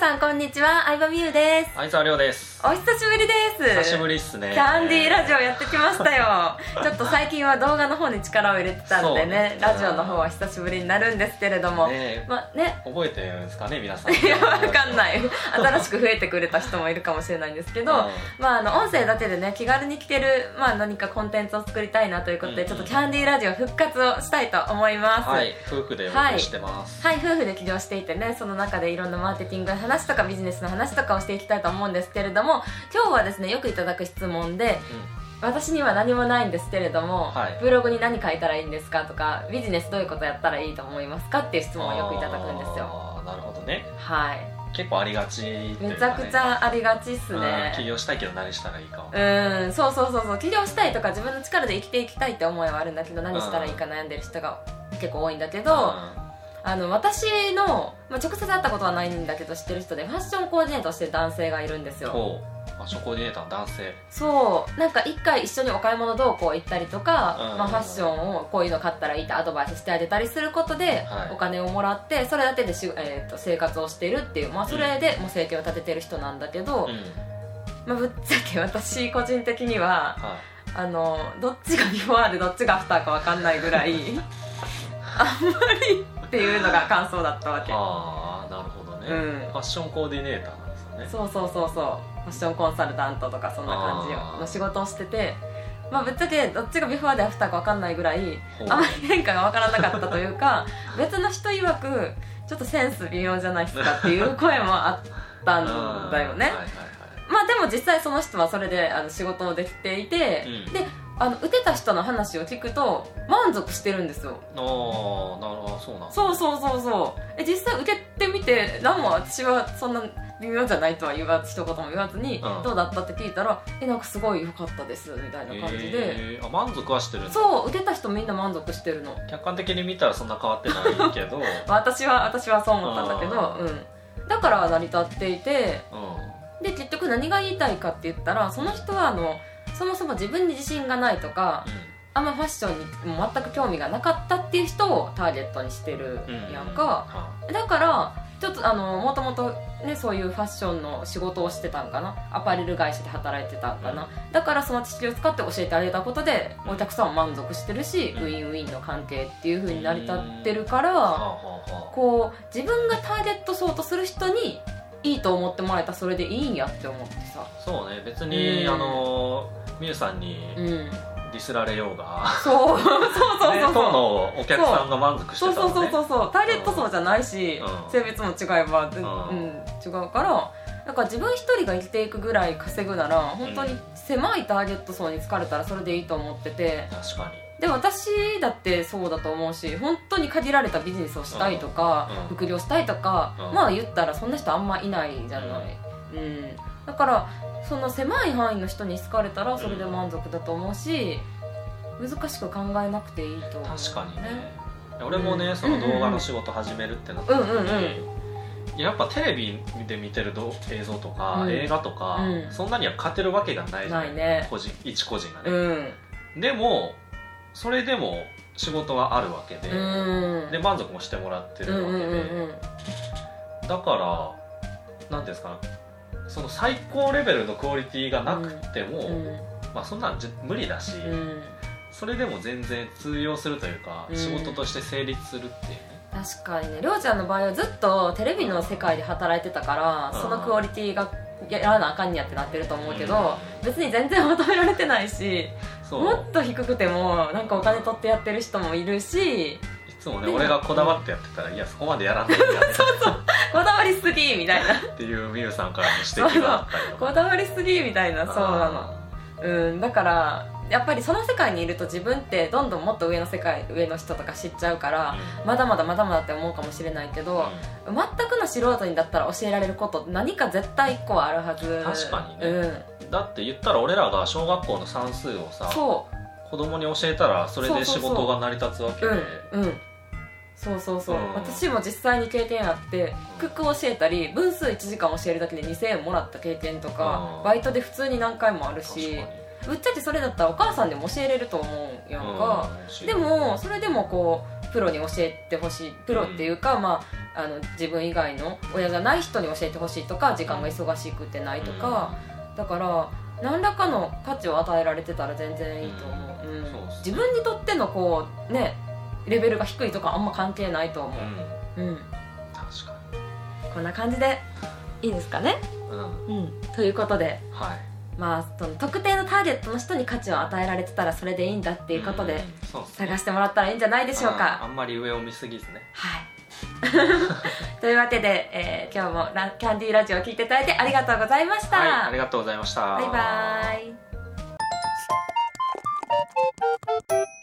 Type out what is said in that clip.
さんこんにちは。相葉美優です。相沢亮です。お久しぶりです。久しぶりっすね。キャンディーラジオやってきましたよ。ちょっと最近は動画の方に力を入れてたんでねラジオの方は久しぶりになるんですけれども、ねまあね。覚えてるんですかね皆さん。いやわかんない。新しく増えてくれた人もいるかもしれないんですけど、うん。まあ、あの音声だけでね気軽に聞ける、まあ、何かコンテンツを作りたいなということで、うんちょっとキャンディーラジオ復活をしたいと思います。はい。夫婦でお送りしてます、はい、夫婦で起業していてねその中でいろんなマーケティングの話とかビジネスの話とかをしていきたいと思うんですけれども今日はですねよくいただく質問で私には何もないんですけれども、はい。ブログに何書いたらいいんですかとかビジネスどういうことやったらいいと思いますかっていう質問をよくいただくんですよ。なるほどね。はい。結構ありがちね、めちゃくちゃありがちっすうんね起業したいけど何したらいいかうんそうそうそうそう。起業したいとか自分の力で生きていきたいって思いはあるんだけど何したらいいか悩んでる人が結構多いんだけど、うんあの私の、まあ、直接会ったことはないんだけど知ってる人でファッションコーディネートをしてる男性がいるんですよ。ほう。ファッションコーディネーターの男性。そう。なんか一回一緒にお買い物同行行ったりとか、うん。まあ、ファッションをこういうの買ったらいいってアドバイスしてあげたりすることで、はい。お金をもらってそれだけでし、えー、と生活をしているっていう、まあ、それでもう生計を立ててる人なんだけど、うん。まあ、ぶっちゃけ私個人的にははあのどっちがビフォーでどっちがアフターか分かんないぐらい あんまりっていうのが感想だったわけ。ああなるほどね、うん。ファッションコーディネーターなんですよね。そうそうそうそう。ファッションコンサルタントとかそんな感じの仕事をしててまあぶっちゃけどっちがビフォーでアフターか分かんないぐらいあまり変化が分からなかったというか 別の人曰くちょっとセンス微妙じゃないですかっていう声もあったんだよね。はいはいはい。まあでも実際その人はそれであの仕事をできていて、うん。であの打てた人の話を聞くと満足してるんですよ。ああなるほどそうなんだ。そうそうそうそう。え実際受けてみて何も私はそんな微妙じゃないとは言わず一言も言わずに、うん。どうだったって聞いたらえなんかすごい良かったですみたいな感じで、えー。あ満足はしてるそう受けた人みんな満足してるの。客観的に見たらそんな変わってないけど。う ん私は私はそう思ったんだけどあ、うん、だから成り立っていてで結局何が言いたいかって言ったらその人はあのそもそも自分に自信がないとかあんまファッションにも全く興味がなかったっていう人をターゲットにしてるうん。やんか、だからちょっとあのもともとねそういうファッションの仕事をしてたんかな。アパレル会社で働いてたんかな、だからその知識を使って教えてあげたことでお客さんも満足してるし、うん。ウィンウィンの関係っていう風に成り立ってるから、はあはあはこう自分がターゲット層とする人にいいと思ってもらえたらそれでいいんやって思ってさ。あそうね別に、うん。あのみゆさんにうん。ディスられようが、そう。そうそうそうねそう。当のお客さんが満足してそうたら、ね、そうそうそうそうターゲット層じゃないし、うん。性別も違えば、うんん違うからだから自分一人が生きていくぐらい稼ぐなら本当に狭いターゲット層に疲れたらそれでいいと思ってて。確かにで私だってそうだと思うし本当に限られたビジネスをしたいとか、うん。副業したいとか、うん。まあ言ったらそんな人あんまいないじゃない、うん。だからその狭い範囲の人に好かれたらそれで満足だと思うし難しく考えなくていいと思う、確かにね。俺もね、うん。その動画の仕事始めるってなった時に、うんうんうん。やっぱテレビで見てるど映像とか、うん。映画とか、うん。そんなには勝てるわけがないじゃないね。個人一個人がね、うん。でもそれでも仕事はあるわけで、うん。で満足もしてもらってるわけで、だからなんていうんですかその最高レベルのクオリティがなくても、うん。まあ、そんなん無理だし、うん。それでも全然通用するというか、うん。仕事として成立するっていうね。確かにね。りょうちゃんの場合はずっとテレビの世界で働いてたからうん。そのクオリティがやらなあかんにやってなってると思うけど別に全然求められてないしもっと低くてもなんかお金取ってやってる人もいるしいつもね俺がこだわってやってたら、いやそこまでやらんでいいやこだわりすぎみたいな。っていうみゆさんからの指摘があったりこだわりすぎみたいなそうなのうんだからやっぱりその世界にいると自分ってどんどんもっと上の世界上の人とか知っちゃうから、まだまだまだまだって思うかもしれないけど、全くの素人にだったら教えられること何か絶対1個はあるはず。確かにね。うん、だって言ったら俺らが小学校の算数をさそ子供に教えたらそれで仕事が成り立つわけうで。うんうんそうそうそう、うん。私も実際に経験あってクック教えたり分数1時間教えるだけで2000円もらった経験とか、うん。バイトで普通に何回もあるしに。ぶっちゃけそれだったらお母さんでも教えれると思うやんか、うん。でもそれでもこうプロに教えてほしい。プロっていうか、まあ、あの自分以外の親じゃない人に教えてほしいとか時間が忙しくてないとか、だから何らかの価値を与えられてたら全然いいと思う,、うん。ね。自分にとってのこうねレベルが低いとかあんま関係ないと思う。ん。う、うん、確かこんな感じでいいですかね、にうん。うん、ということではい。まあその特定のターゲットの人に価値を与えられてたらそれでいいんだっていうことで、探してもらったらいいんじゃないでしょうあかあんまり上を見すぎずね。はい。というわけで、えー今日もラキャンディーラジオを聞いていただいてありがとうございました、はいありがとうございました。バイバイ